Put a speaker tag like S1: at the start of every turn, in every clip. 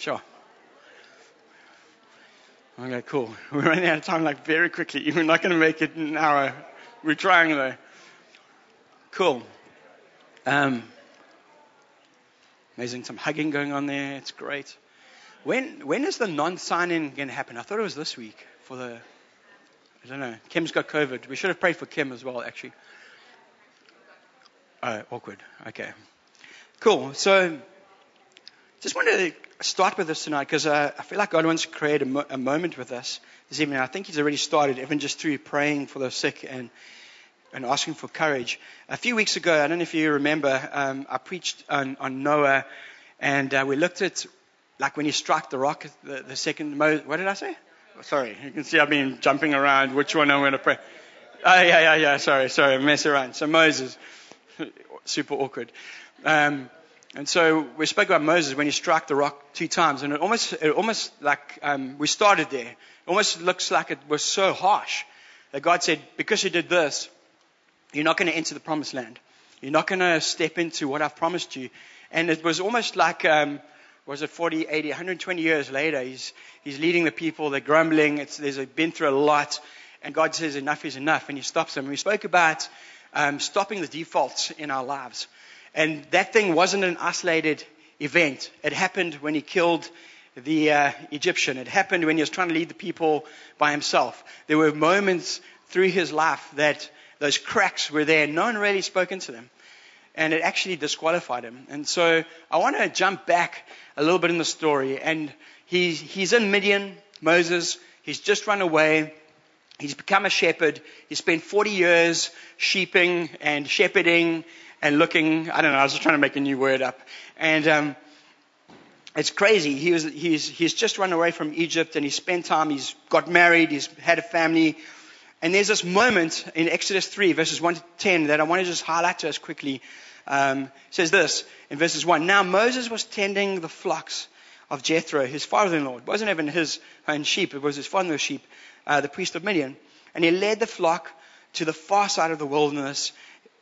S1: Sure. Okay, cool. We're running out of time like very quickly. We're not going to make it an hour. We're trying though. Cool. Um, amazing. Some hugging going on there. It's great. When when is the non-sign-in going to happen? I thought it was this week for the. I don't know. Kim's got COVID. We should have prayed for Kim as well, actually. Oh, awkward. Okay. Cool. So, just wanted to start with this tonight because uh, I feel like God wants to create a, mo- a, moment with us this evening. I think He's already started, even just through praying for the sick and and asking for courage. A few weeks ago, I don't know if you remember, um, I preached on, on Noah, and uh, we looked at like when he struck the rock, the, the second. Mo- what did I say? Oh, sorry, you can see I've been jumping around. Which one I'm going to pray? Oh yeah, yeah, yeah. Sorry, sorry, mess around. So Moses, super awkward. Um, and so we spoke about Moses when he struck the rock two times, and it almost, it almost like um, we started there. It almost looks like it was so harsh that God said, because you did this, you're not going to enter the promised land. You're not going to step into what I've promised you. And it was almost like, um, was it 40, 80, 120 years later? He's, he's leading the people. They're grumbling. It's, they've been through a lot. And God says, enough is enough. And he stops them. We spoke about um, stopping the defaults in our lives. And that thing wasn't an isolated event. It happened when he killed the uh, Egyptian. It happened when he was trying to lead the people by himself. There were moments through his life that those cracks were there. No one really spoke into them. And it actually disqualified him. And so I want to jump back a little bit in the story. And he's, he's in Midian, Moses. He's just run away. He's become a shepherd. He spent 40 years sheeping and shepherding and looking. I don't know. I was just trying to make a new word up. And um, it's crazy. He was, he's, he's just run away from Egypt and he spent time. He's got married. He's had a family. And there's this moment in Exodus 3, verses 1 to 10, that I want to just highlight to us quickly. Um, says this in verses 1 Now Moses was tending the flocks of Jethro, his father in law. It wasn't even his own sheep, it was his father in law's sheep, uh, the priest of Midian. And he led the flock to the far side of the wilderness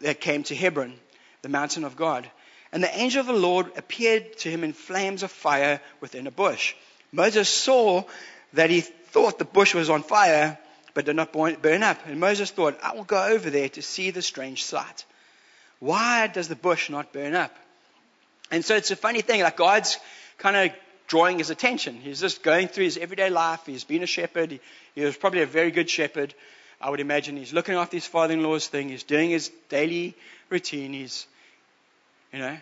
S1: that came to Hebron, the mountain of God. And the angel of the Lord appeared to him in flames of fire within a bush. Moses saw that he thought the bush was on fire but did not burn up. And Moses thought, I will go over there to see the strange sight. Why does the bush not burn up? And so it's a funny thing, like God's kind of drawing his attention. He's just going through his everyday life. He's been a shepherd. He, he was probably a very good shepherd, I would imagine. He's looking after his father in law's thing. He's doing his daily routine. He's, you know.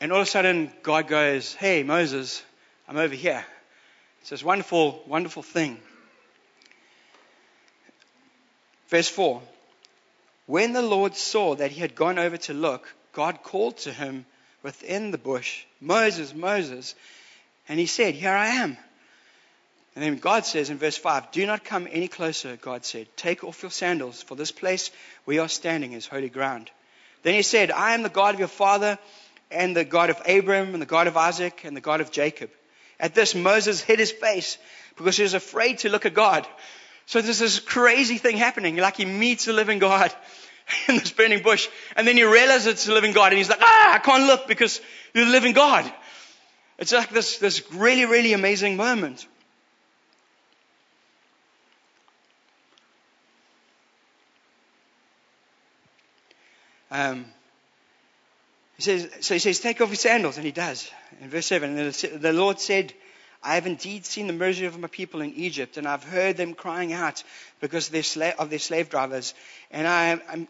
S1: And all of a sudden, God goes, Hey, Moses, I'm over here. It's this wonderful, wonderful thing. Verse 4 When the Lord saw that he had gone over to look, God called to him within the bush, Moses, Moses. And he said, Here I am. And then God says in verse 5, Do not come any closer, God said. Take off your sandals, for this place we are standing is holy ground. Then he said, I am the God of your father, and the God of Abraham, and the God of Isaac, and the God of Jacob. At this, Moses hid his face because he was afraid to look at God. So there's this crazy thing happening. Like he meets the living God in this burning bush. And then he realizes it's the living God. And he's like, ah, I can't look because you're the living God. It's like this, this really, really amazing moment. Um, he says, so he says, take off your sandals, and he does. In verse 7, the Lord said, I have indeed seen the misery of my people in Egypt, and I've heard them crying out because of their, sla- of their slave drivers, and I, am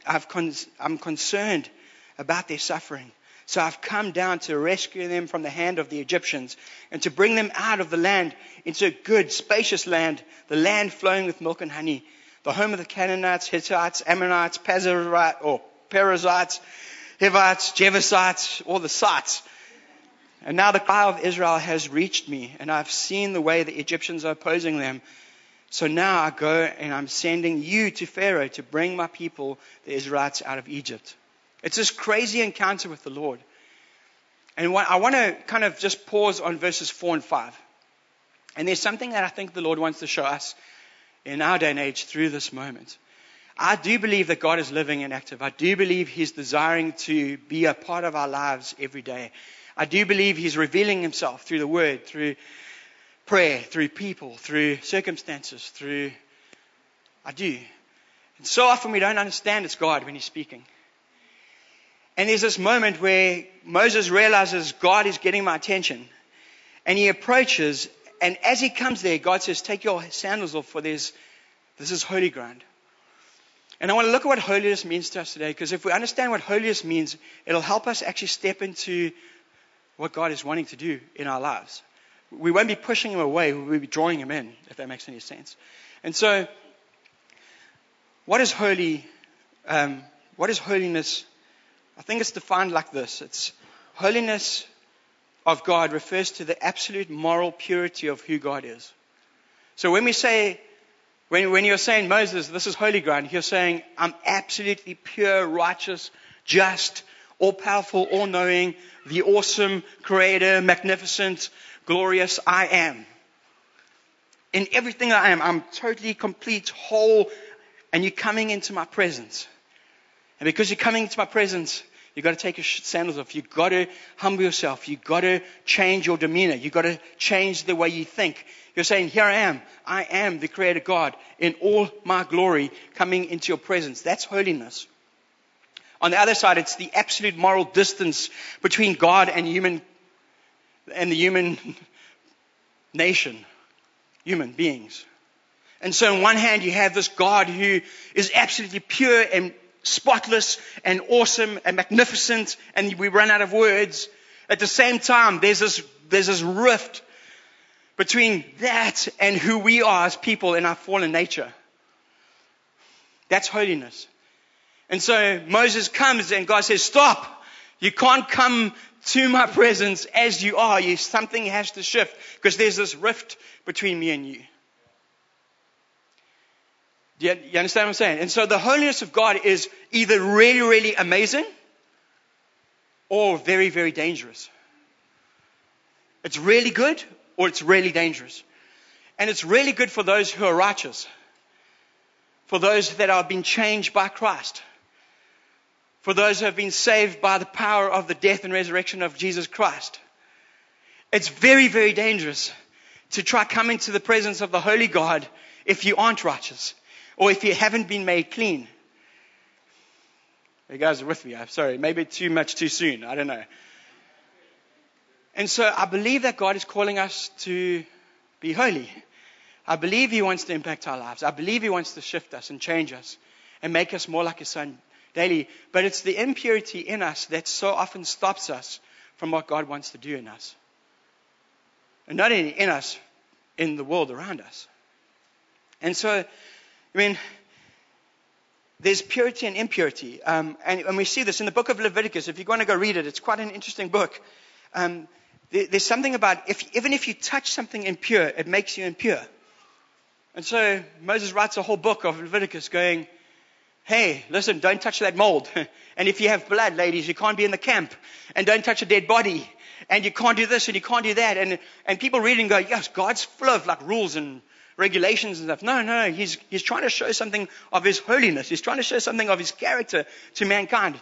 S1: I'm concerned about their suffering. So I've come down to rescue them from the hand of the Egyptians and to bring them out of the land into a good, spacious land, the land flowing with milk and honey, the home of the Canaanites, Hittites, Ammonites, Perizzites, or Perizzites, Hivites, Jebusites, all the sites and now the cry of Israel has reached me, and I've seen the way the Egyptians are opposing them. So now I go and I'm sending you to Pharaoh to bring my people, the Israelites, out of Egypt. It's this crazy encounter with the Lord. And I want to kind of just pause on verses 4 and 5. And there's something that I think the Lord wants to show us in our day and age through this moment. I do believe that God is living and active. I do believe He's desiring to be a part of our lives every day. I do believe He's revealing Himself through the Word, through prayer, through people, through circumstances, through. I do. And so often we don't understand it's God when He's speaking. And there's this moment where Moses realizes God is getting my attention. And he approaches, and as he comes there, God says, Take your sandals off, for this, this is holy ground. And I want to look at what holiness means to us today, because if we understand what holiness means, it'll help us actually step into what God is wanting to do in our lives. We won't be pushing him away, we'll be drawing him in, if that makes any sense. And so, what is holy? Um, what is holiness? I think it's defined like this. It's holiness of God refers to the absolute moral purity of who God is. So when we say, when, when you're saying Moses, this is holy ground, you're saying, I'm absolutely pure, righteous, just, all powerful, all knowing, the awesome, creator, magnificent, glorious I am. In everything I am, I'm totally complete, whole, and you're coming into my presence. And because you're coming into my presence, you've got to take your sandals off. You've got to humble yourself. You've got to change your demeanor. You've got to change the way you think. You're saying, Here I am. I am the Creator God in all my glory coming into your presence. That's holiness. On the other side, it's the absolute moral distance between God and human and the human nation, human beings. And so on one hand, you have this God who is absolutely pure and spotless and awesome and magnificent, and we run out of words. At the same time, there's this, there's this rift between that and who we are as people in our fallen nature. That's holiness. And so Moses comes and God says, stop. You can't come to my presence as you are. You, something has to shift because there's this rift between me and you. Do you, you understand what I'm saying? And so the holiness of God is either really, really amazing or very, very dangerous. It's really good or it's really dangerous. And it's really good for those who are righteous, for those that are being changed by Christ, for those who have been saved by the power of the death and resurrection of Jesus Christ. It's very, very dangerous to try coming to the presence of the Holy God if you aren't righteous or if you haven't been made clean. You guys are with me. I'm sorry. Maybe too much too soon. I don't know. And so I believe that God is calling us to be holy. I believe He wants to impact our lives. I believe He wants to shift us and change us and make us more like His Son daily. But it's the impurity in us that so often stops us from what God wants to do in us. And not only in us, in the world around us. And so, I mean, there's purity and impurity. Um, and, and, we see this in the book of Leviticus. If you want to go read it, it's quite an interesting book. Um, there's something about if, even if you touch something impure, it makes you impure. And so Moses writes a whole book of Leviticus going, hey, listen, don't touch that mold. and if you have blood, ladies, you can't be in the camp. And don't touch a dead body. And you can't do this and you can't do that. And, and people read and go, yes, God's full of like rules and regulations and stuff. No, no, he's, he's trying to show something of his holiness. He's trying to show something of his character to mankind.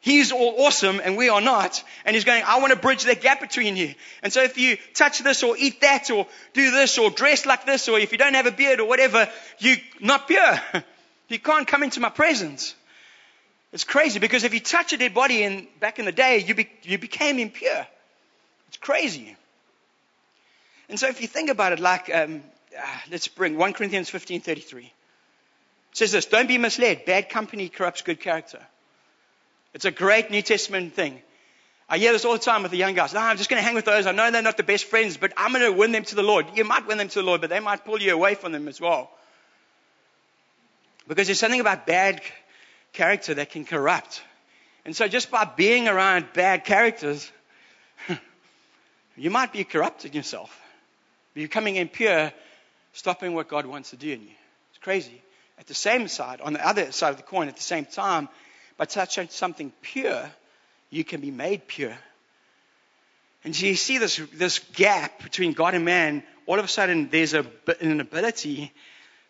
S1: He's all awesome and we are not. And he's going, I want to bridge that gap between you. And so if you touch this or eat that or do this or dress like this or if you don't have a beard or whatever, you're not pure. You can't come into my presence. It's crazy because if you touch a dead body in, back in the day, you, be, you became impure. It's crazy. And so if you think about it like, um, uh, let's bring 1 Corinthians 15.33. It says this, don't be misled. Bad company corrupts good character. It's a great New Testament thing. I hear this all the time with the young guys. No, I'm just going to hang with those. I know they're not the best friends, but I'm going to win them to the Lord. You might win them to the Lord, but they might pull you away from them as well. Because there's something about bad character that can corrupt. And so just by being around bad characters, you might be corrupting yourself. You're becoming impure, stopping what God wants to do in you. It's crazy. At the same side, on the other side of the coin, at the same time, by touching something pure, you can be made pure. And so you see this, this gap between God and man. All of a sudden, there's a, an ability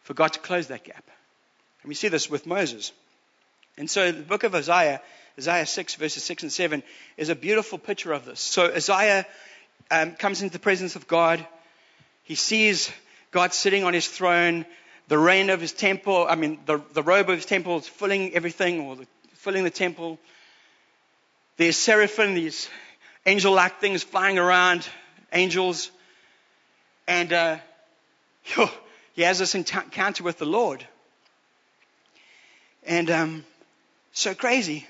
S1: for God to close that gap. And we see this with Moses. And so the book of Isaiah Isaiah 6, verses 6 and 7, is a beautiful picture of this. So Isaiah um, comes into the presence of God. He sees God sitting on his throne. The reign of his temple, I mean, the, the robe of his temple is filling everything, or the, filling the temple. There's seraphim, these angel like things flying around, angels. And uh, he has this encounter with the Lord. And um, so crazy.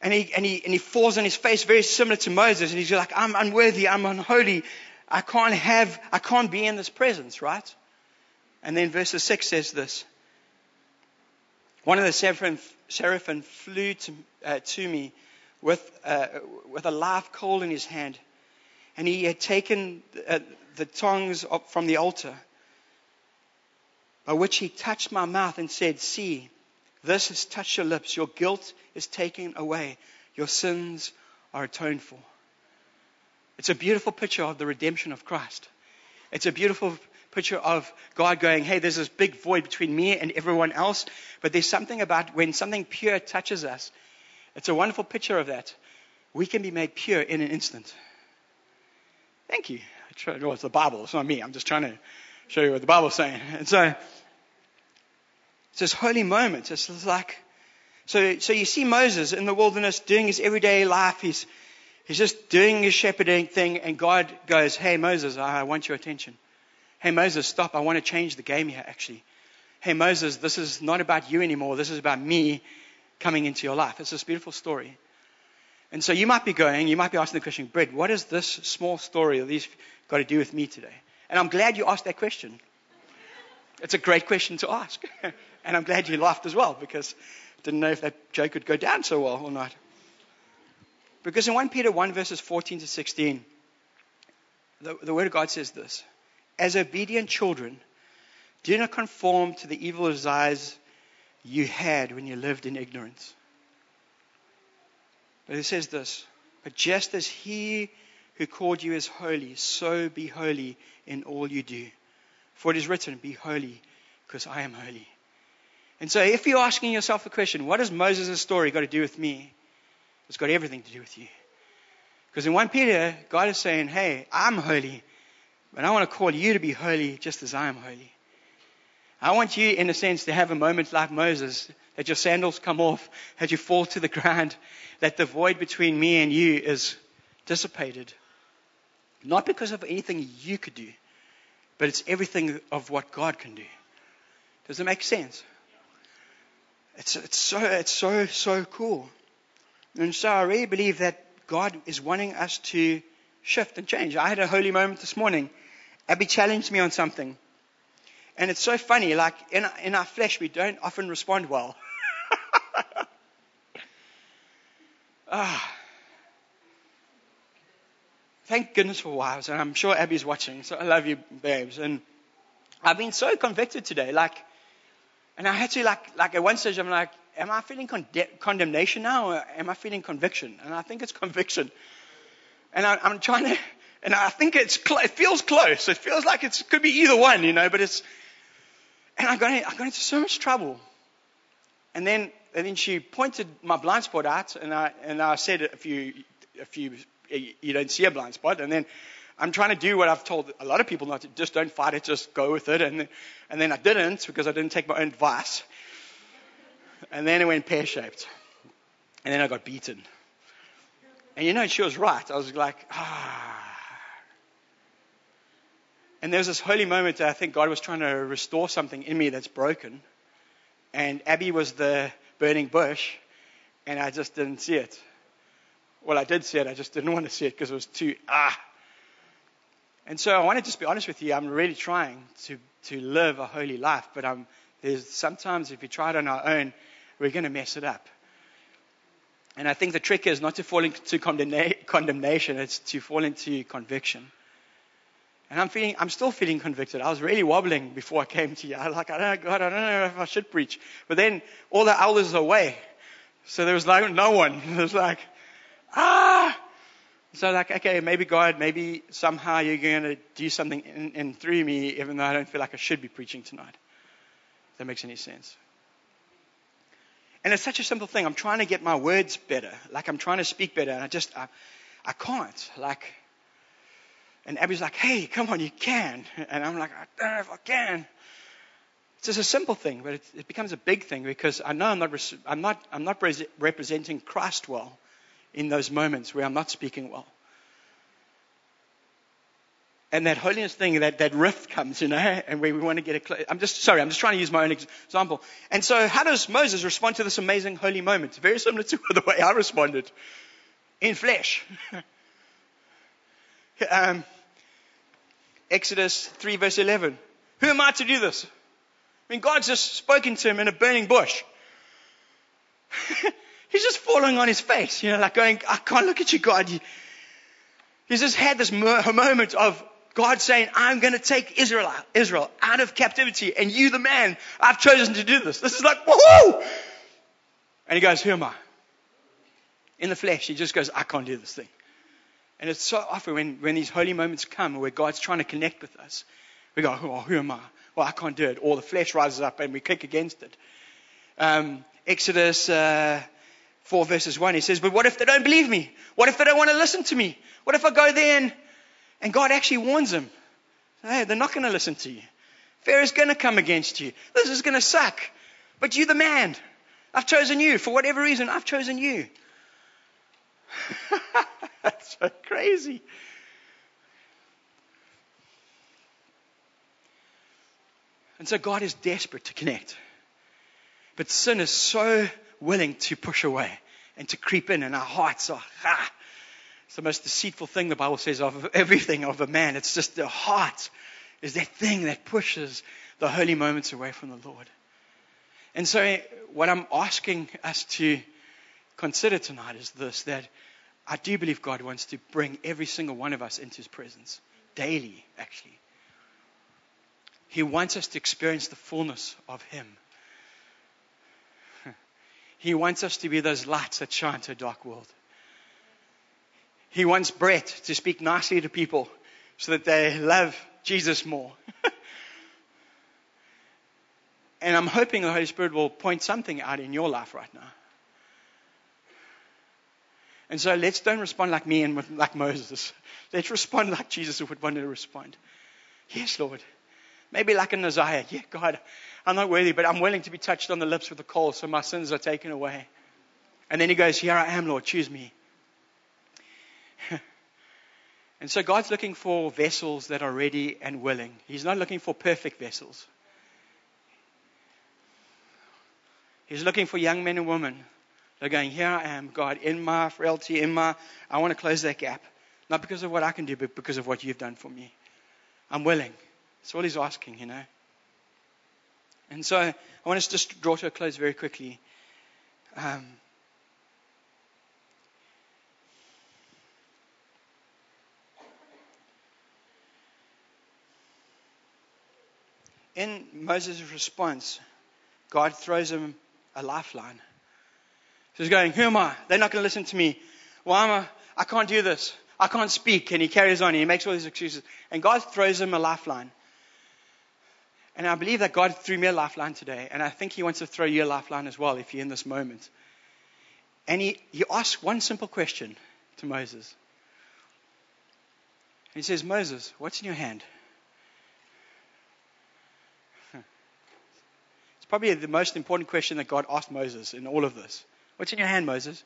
S1: And he, and, he, and he falls on his face very similar to Moses. And he's like, I'm unworthy, I'm unholy. I can't have, I can't be in this presence, right? And then verse 6 says this. One of the seraphim, seraphim flew to, uh, to me with, uh, with a live coal in his hand. And he had taken uh, the tongs from the altar, by which he touched my mouth and said, See, this has touched your lips. Your guilt is taken away. Your sins are atoned for. It's a beautiful picture of the redemption of Christ. It's a beautiful picture of God going, hey, there's this big void between me and everyone else, but there's something about when something pure touches us. It's a wonderful picture of that. We can be made pure in an instant. Thank you. I try, well, it's the Bible. It's not me. I'm just trying to show you what the Bible's saying. And so, it's this holy moment. It's like, so, so you see Moses in the wilderness doing his everyday life. He's, he's just doing his shepherding thing, and God goes, Hey, Moses, I want your attention. Hey, Moses, stop. I want to change the game here, actually. Hey, Moses, this is not about you anymore. This is about me coming into your life. It's this beautiful story. And so you might be going, you might be asking the question, Bret, what does this small story of these got to do with me today? And I'm glad you asked that question. It's a great question to ask. And I'm glad you laughed as well because I didn't know if that joke would go down so well or not. Because in 1 Peter 1 verses 14 to 16, the, the Word of God says this As obedient children, do not conform to the evil desires you had when you lived in ignorance. But it says this But just as He who called you is holy, so be holy in all you do. For it is written, Be holy, because I am holy. And so if you're asking yourself the question, what does Moses' story got to do with me? It's got everything to do with you. Because in 1 Peter, God is saying, hey, I'm holy, but I want to call you to be holy just as I am holy. I want you, in a sense, to have a moment like Moses, that your sandals come off, that you fall to the ground, that the void between me and you is dissipated. Not because of anything you could do, but it's everything of what God can do. Does it make sense? It's, it's so, it's so, so cool. And so I really believe that God is wanting us to shift and change. I had a holy moment this morning. Abby challenged me on something. And it's so funny, like in, in our flesh, we don't often respond well. ah. Thank goodness for wives, and I'm sure Abby's watching, so I love you, babes. And I've been so convicted today. Like, and I had to like, like at one stage, I'm like, am I feeling con- condemnation now or am I feeling conviction? And I think it's conviction. And I, am trying to, and I think it's, cl- it feels close. It feels like it could be either one, you know, but it's, and I got, in, I got into so much trouble. And then, and then she pointed my blind spot out and I, and I said, if you, if you, you don't see a blind spot. And then I'm trying to do what I've told a lot of people not to just don't fight it, just go with it. And, and then I didn't because I didn't take my own advice. And then it went pear shaped. And then I got beaten. And you know, she was right. I was like, ah. And there was this holy moment that I think God was trying to restore something in me that's broken. And Abby was the burning bush, and I just didn't see it. Well, I did see it, I just didn't want to see it because it was too, ah. And so I want to just be honest with you. I'm really trying to, to live a holy life, but I'm, there's sometimes if we try it on our own, we're going to mess it up. And I think the trick is not to fall into condemnation, it's to fall into conviction. And I'm feeling, I'm still feeling convicted. I was really wobbling before I came to you. I was like, I don't know, God, I don't know if I should preach. But then all the elders are away. So there was like no one. It was like, ah, so like, okay, maybe God, maybe somehow you're going to do something in, in through me, even though I don't feel like I should be preaching tonight. If that makes any sense. And it's such a simple thing. I'm trying to get my words better. Like I'm trying to speak better and I just, I, I can't. Like, and Abby's like, hey, come on, you can. And I'm like, I don't know if I can. It's just a simple thing, but it, it becomes a big thing because I know I'm not, I'm not, I'm not representing Christ well in those moments where I'm not speaking well. And that holiness thing, that, that rift comes, you know, and where we want to get it. Cl- I'm just, sorry, I'm just trying to use my own example. And so how does Moses respond to this amazing holy moment? Very similar to the way I responded. In flesh. um, Exodus 3 verse 11. Who am I to do this? I mean, God's just spoken to him in a burning bush. He's just falling on his face, you know, like going, I can't look at you, God. He's just had this moment of God saying, I'm going to take Israel, Israel out of captivity, and you, the man, I've chosen to do this. This is like, woohoo! And he goes, Who am I? In the flesh, he just goes, I can't do this thing. And it's so often when, when these holy moments come where God's trying to connect with us, we go, oh, who am I? Well, I can't do it. Or the flesh rises up and we kick against it. Um, Exodus uh, 4 verses 1, he says, but what if they don't believe me? What if they don't want to listen to me? What if I go there and, and God actually warns them? Hey, they're not going to listen to you. Pharaoh's going to come against you. This is going to suck. But you're the man. I've chosen you. For whatever reason, I've chosen you. That's so crazy. And so God is desperate to connect. But sin is so willing to push away and to creep in, and our hearts are, ah, it's the most deceitful thing the Bible says of everything of a man. It's just the heart is that thing that pushes the holy moments away from the Lord. And so, what I'm asking us to consider tonight is this that I do believe God wants to bring every single one of us into His presence daily, actually. He wants us to experience the fullness of Him. He wants us to be those lights that shine to a dark world. He wants Bret to speak nicely to people so that they love Jesus more. and I'm hoping the Holy Spirit will point something out in your life right now. And so let's don't respond like me and like Moses. Let's respond like Jesus would want to respond. Yes, Lord. Maybe like a Isaiah. Yeah, God, I'm not worthy, but I'm willing to be touched on the lips with the coal so my sins are taken away. And then he goes, Here I am, Lord, choose me. and so God's looking for vessels that are ready and willing. He's not looking for perfect vessels. He's looking for young men and women they're going, Here I am, God, in my frailty, in my, I want to close that gap. Not because of what I can do, but because of what you've done for me. I'm willing. That's all he's asking, you know. And so I want us to draw to a close very quickly. Um, in Moses' response, God throws him a lifeline. So he's going, Who am I? They're not going to listen to me. Why am I? I can't do this. I can't speak. And he carries on and he makes all these excuses. And God throws him a lifeline. And I believe that God threw me a lifeline today. And I think he wants to throw you a lifeline as well if you're in this moment. And he, he asks one simple question to Moses. And he says, Moses, what's in your hand? Probably the most important question that God asked Moses in all of this. What's in your hand, Moses?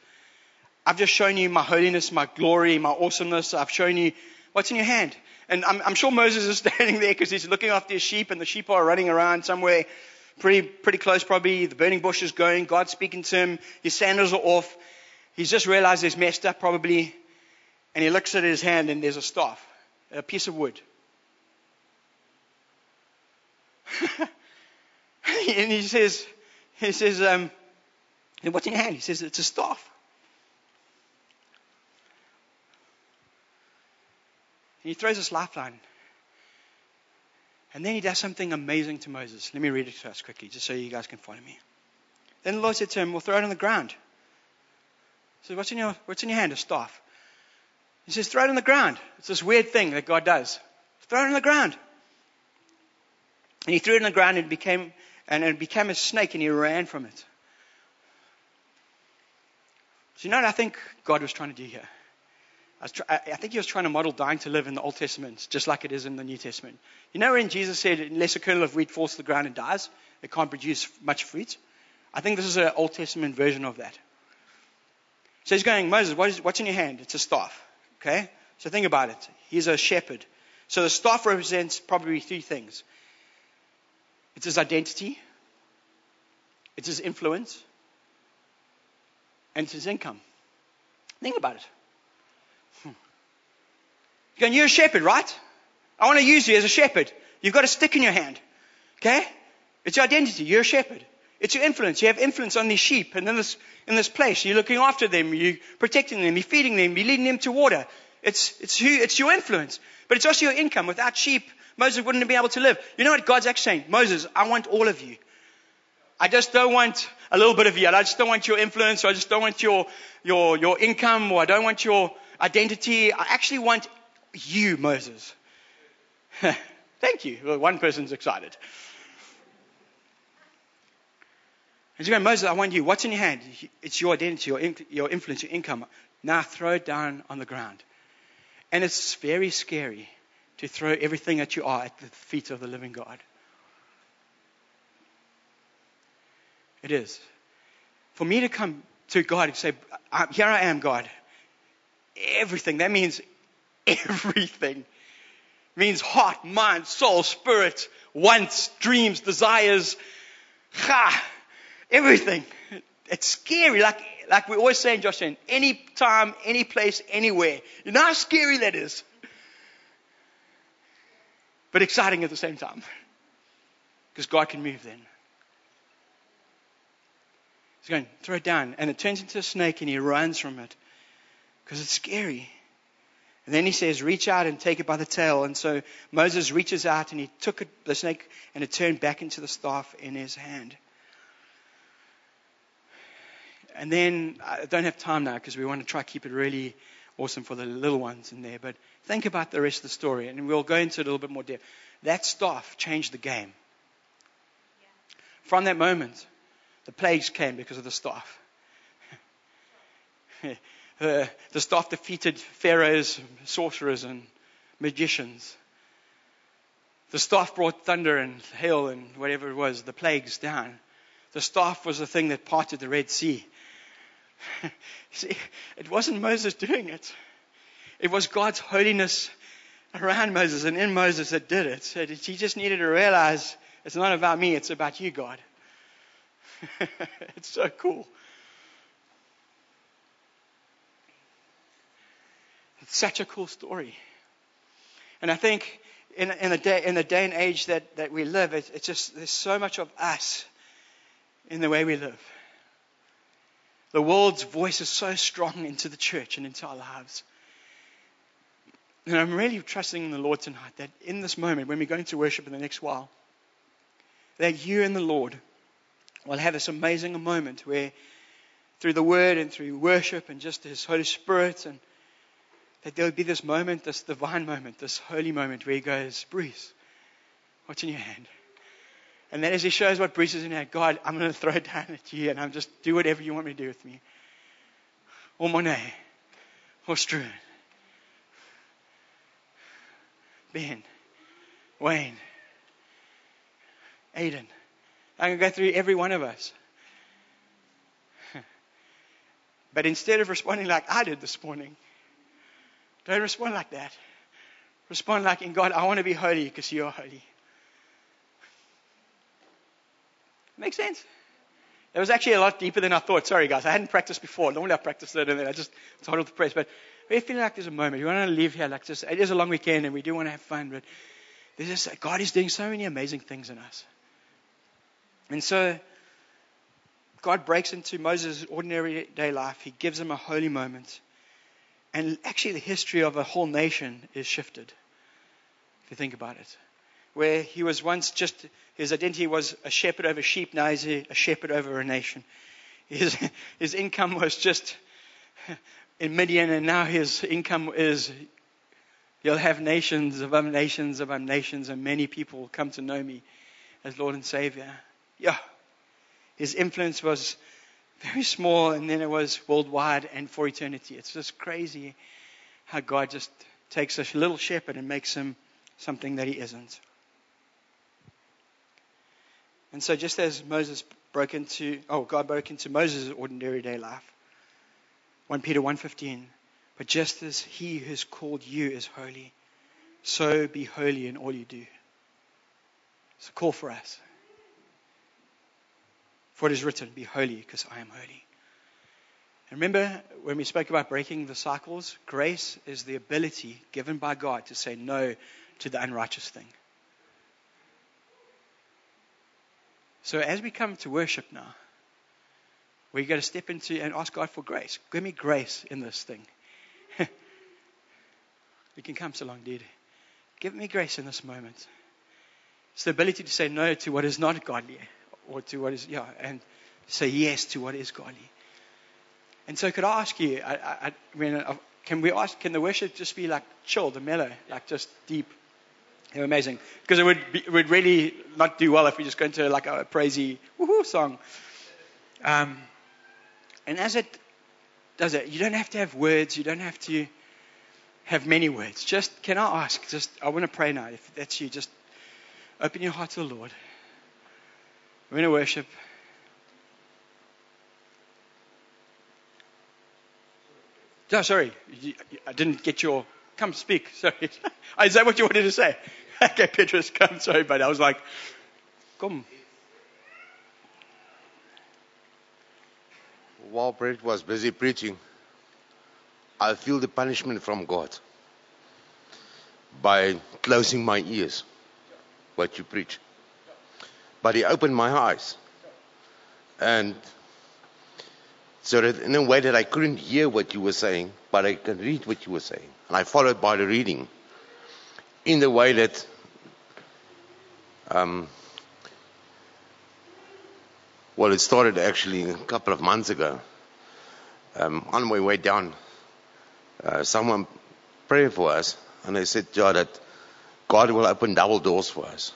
S1: I've just shown you my holiness, my glory, my awesomeness. I've shown you what's in your hand. And I'm, I'm sure Moses is standing there because he's looking after his sheep and the sheep are running around somewhere pretty, pretty close probably. The burning bush is going. God's speaking to him. His sandals are off. He's just realized he's messed up probably. And he looks at his hand and there's a staff, a piece of wood. and he says, he says, um, what's in your hand? He says, It's a staff. And he throws this lifeline. And then he does something amazing to Moses. Let me read it to us quickly, just so you guys can follow me. Then the Lord said to him, We'll throw it on the ground. He says, What's in your, what's in your hand? A staff. He says, Throw it on the ground. It's this weird thing that God does. Throw it on the ground. And he threw it on the ground and it became, and it became a snake and he ran from it. So you know what I think God was trying to do here? I, try, I, think he was trying to model dying to live in the Old Testament, just like it is in the New Testament. You know when Jesus said, unless a kernel of wheat falls to the ground and dies, it can't produce much fruit? I think this is an Old Testament version of that. So he's going, Moses, what is, what's in your hand? It's a staff. Okay? So think about it. He's a shepherd. So the staff represents probably three things it's his identity, it's his influence, and it's his income. Think about it. Hmm. You're going, you're a shepherd, right? I want to use you as a shepherd. You've got a stick in your hand. Okay? It's your identity. You're a shepherd. It's your influence. You have influence on these sheep and in this, in this place. You're looking after them. You're protecting them. You're feeding them. You're leading them to water. It's, it's, who, it's your influence. But it's also your income. Without sheep, Moses wouldn't be able to live. You know what God's actually saying? Moses, I want all of you. I just don't want a little bit of you. I just don't want your influence or I just don't want your, your, your income or I don't want your identity. I actually want you, Moses. Thank you. Well, one person's excited. And going, Moses, I want you. What's in your hand? It's your identity, your, your influence, your income. Now throw it down on the ground. And it's very scary to throw everything that you are at the feet of the living God. It is. For me to come to God and say, uh, Here I am, God. Everything. That means everything. It means heart, mind, soul, spirit, wants, dreams, desires. Ha! Everything. It's scary. Like, like we always say in Josh, any time, any place, anywhere. You know how scary that is? But exciting at the same time. Because God can move then. He's going, throw it down. And it turns into a snake and he runs from it. Because it's scary. And then he says, reach out and take it by the tail. And so Moses reaches out and he took it, the snake and it turned back into the staff in his hand. And then I don't have time now because we want to try to keep it really awesome for the little ones in there. But think about the rest of the story, and we'll go into it a little bit more depth. That staff changed the game. From that moment, the plagues came because of the staff. the, the staff defeated pharaohs, sorcerers, and magicians. The staff brought thunder and hail and whatever it was, the plagues down. The staff was the thing that parted the Red Sea. See, it wasn't Moses doing it. It was God's holiness around Moses and in Moses that did it. So he just needed to realize it's not about me, it's about you, God. it's so cool. It's such a cool story. And I think in, in, the, day, in the day and age that, that we live, it, it's just, there's so much of us in the way we live. The world's voice is so strong into the church and into our lives. And I'm really trusting in the Lord tonight that in this moment, when we're going to worship in the next while, that you and the Lord will have this amazing moment where, through the Word and through worship and just His Holy Spirit, and that there will be this moment, this divine moment, this holy moment where He goes, Bruce, what's in your hand? And then as he shows what Bruce is in there, God, I'm going to throw it down at you and I'm just do whatever you want me to do with me. Or Monet. Or Struan. Ben. Wayne. Aiden. I'm going to go through every one of us. But instead of responding like I did this morning, don't respond like that. Respond like in God, I want to be holy because you are holy. Make sense? It was actually a lot deeper than I thought. Sorry, guys. I hadn't practiced before. Normally I practiced it and then I just started the press. But we're feeling like there's a moment. We want to live here like this. It is a long weekend and we do want to have fun. But there's just, God is doing so many amazing things in us. And so God breaks into Moses' ordinary day life. He gives him a holy moment. And actually, the history of a whole nation is shifted, if you think about it where he was once just, his identity was a shepherd over sheep, now he's a shepherd over a nation. His, his income was just in Midian, and now his income is you'll have nations above nations above nations, and many people will come to know me as Lord and Savior. Yeah. His influence was very small, and then it was worldwide and for eternity. It's just crazy how God just takes a little shepherd and makes him something that he isn't. And so, just as Moses broke into, oh, God broke into Moses' ordinary day life, 1 Peter 1:15, but just as He who has called you is holy, so be holy in all you do. It's a call for us. For it is written, Be holy, because I am holy. And remember when we spoke about breaking the cycles? Grace is the ability given by God to say no to the unrighteous thing. So as we come to worship now, we're going to step into and ask God for grace. Give me grace in this thing. you can come so long, dude. Give me grace in this moment. It's the ability to say no to what is not godly, or to what is, yeah, and say yes to what is godly. And so, could I ask you? I, I, I uh, can we ask? Can the worship just be like chill, the mellow, like just deep? They're amazing because it would be, it would really not do well if we just go into like a praisey woohoo song. Um, and as it does it, you don't have to have words. You don't have to have many words. Just can I ask? Just I want to pray now. If that's you, just open your heart to the Lord. We're going to worship. Oh, sorry, I didn't get your. Come speak. Sorry. Is that what you wanted to say? Okay, Petrus, come. Sorry, but I was like, come.
S2: While Bret was busy preaching, I feel the punishment from God by closing my ears, what you preach. But He opened my eyes. And so that in a way that I couldn't hear what you were saying, but I could read what you were saying. And I followed by the reading in the way that um, well, it started actually a couple of months ago. Um, on my way down, uh, someone prayed for us, and they said, "Yeah, that God will open double doors for us."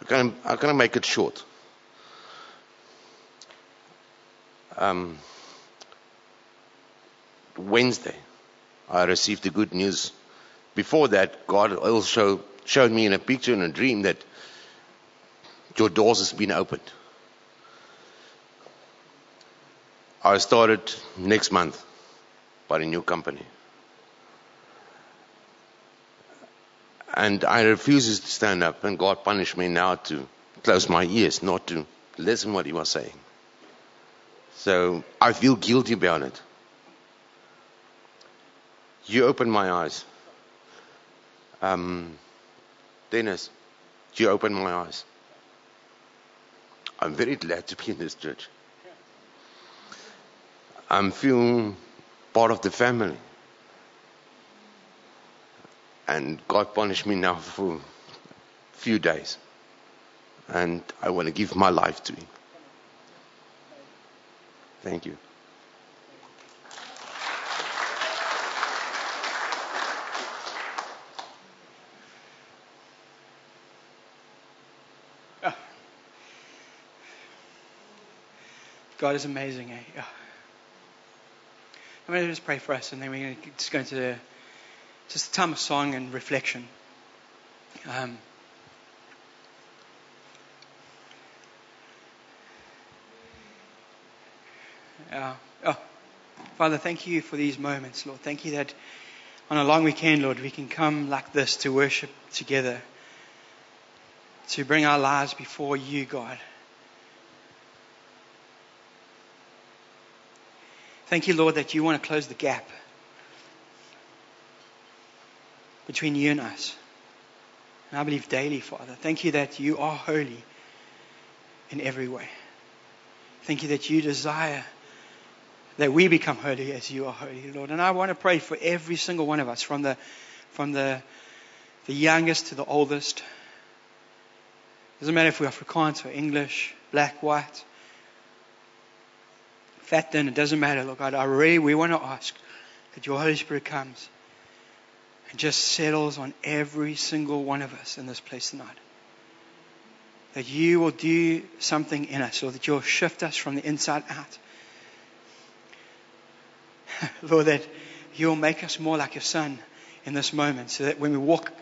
S2: I'm gonna, I'm gonna make it short. Um, Wednesday, I received the good news. Before that, God also showed me in a picture in a dream that your doors has been opened. I started next month by a new company. And I refused to stand up, and God punished me now to close my ears, not to listen what He was saying. So I feel guilty about it. You opened my eyes. Um, Dennis, you opened my eyes. I'm very glad to be in this church. I'm feeling part of the family. And God punished me now for a few days. And I want to give my life to Him. Thank you.
S1: God is amazing, eh? I'm going to just pray for us, and then we're going to just go into the, just a time of song and reflection. Um, Uh, oh, Father, thank you for these moments, Lord. Thank you that on a long weekend, Lord, we can come like this to worship together, to bring our lives before you, God. Thank you, Lord, that you want to close the gap between you and us. And I believe daily, Father. Thank you that you are holy in every way. Thank you that you desire that we become holy as you are holy, Lord. And I want to pray for every single one of us, from the, from the, the youngest to the oldest. Doesn't matter if we're Afrikaans or English, black, white, fat, thin, it doesn't matter. Lord God, I really, we want to ask that your Holy Spirit comes and just settles on every single one of us in this place tonight. that you will do something in us, or that you'll shift us from the inside out. Lord, that you'll make us more like your son in this moment, so that when we walk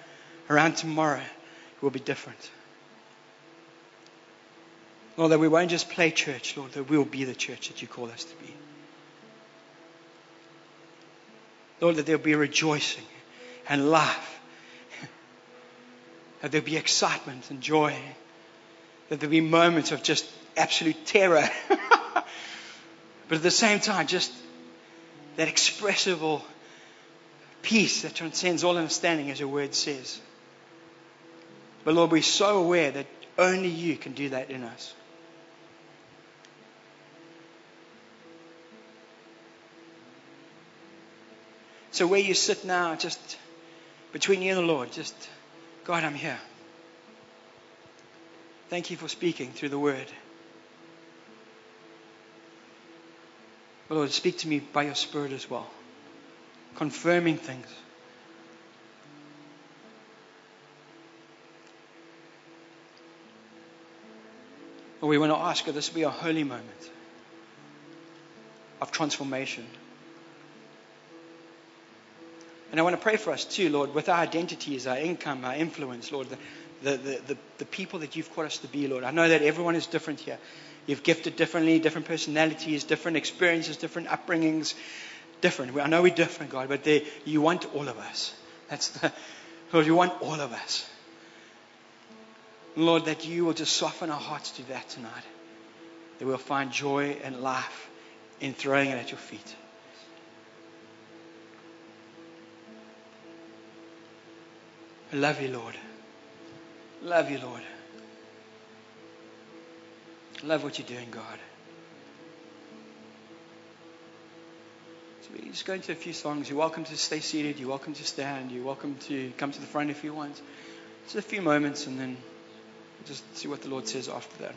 S1: around tomorrow, it will be different. Lord, that we won't just play church, Lord, that we will be the church that you call us to be. Lord, that there'll be rejoicing and laugh. That there'll be excitement and joy. That there'll be moments of just absolute terror. but at the same time, just that expressible peace that transcends all understanding, as your word says. But Lord, we're so aware that only you can do that in us. So where you sit now, just between you and the Lord, just, God, I'm here. Thank you for speaking through the word. But Lord, speak to me by your Spirit as well, confirming things. Lord, we want to ask that this be a holy moment of transformation. And I want to pray for us too, Lord, with our identities, our income, our influence, Lord, the, the, the, the, people that you've called us to be, Lord. I know that everyone is different here. You've gifted differently, different personalities, different experiences, different upbringings, different. I know we're different, God, but they, you want all of us. That's the, Lord, you want all of us. Lord, that you will just soften our hearts to that tonight. That we'll find joy and life in throwing it at your feet. I love you, Lord. Love you, Lord. Love what you're doing, God. So we just go into a few songs. You're welcome to stay seated. You're welcome to stand. You're welcome to come to the front if you want. Just a few moments and then just see what the Lord says after that.